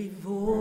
every voice.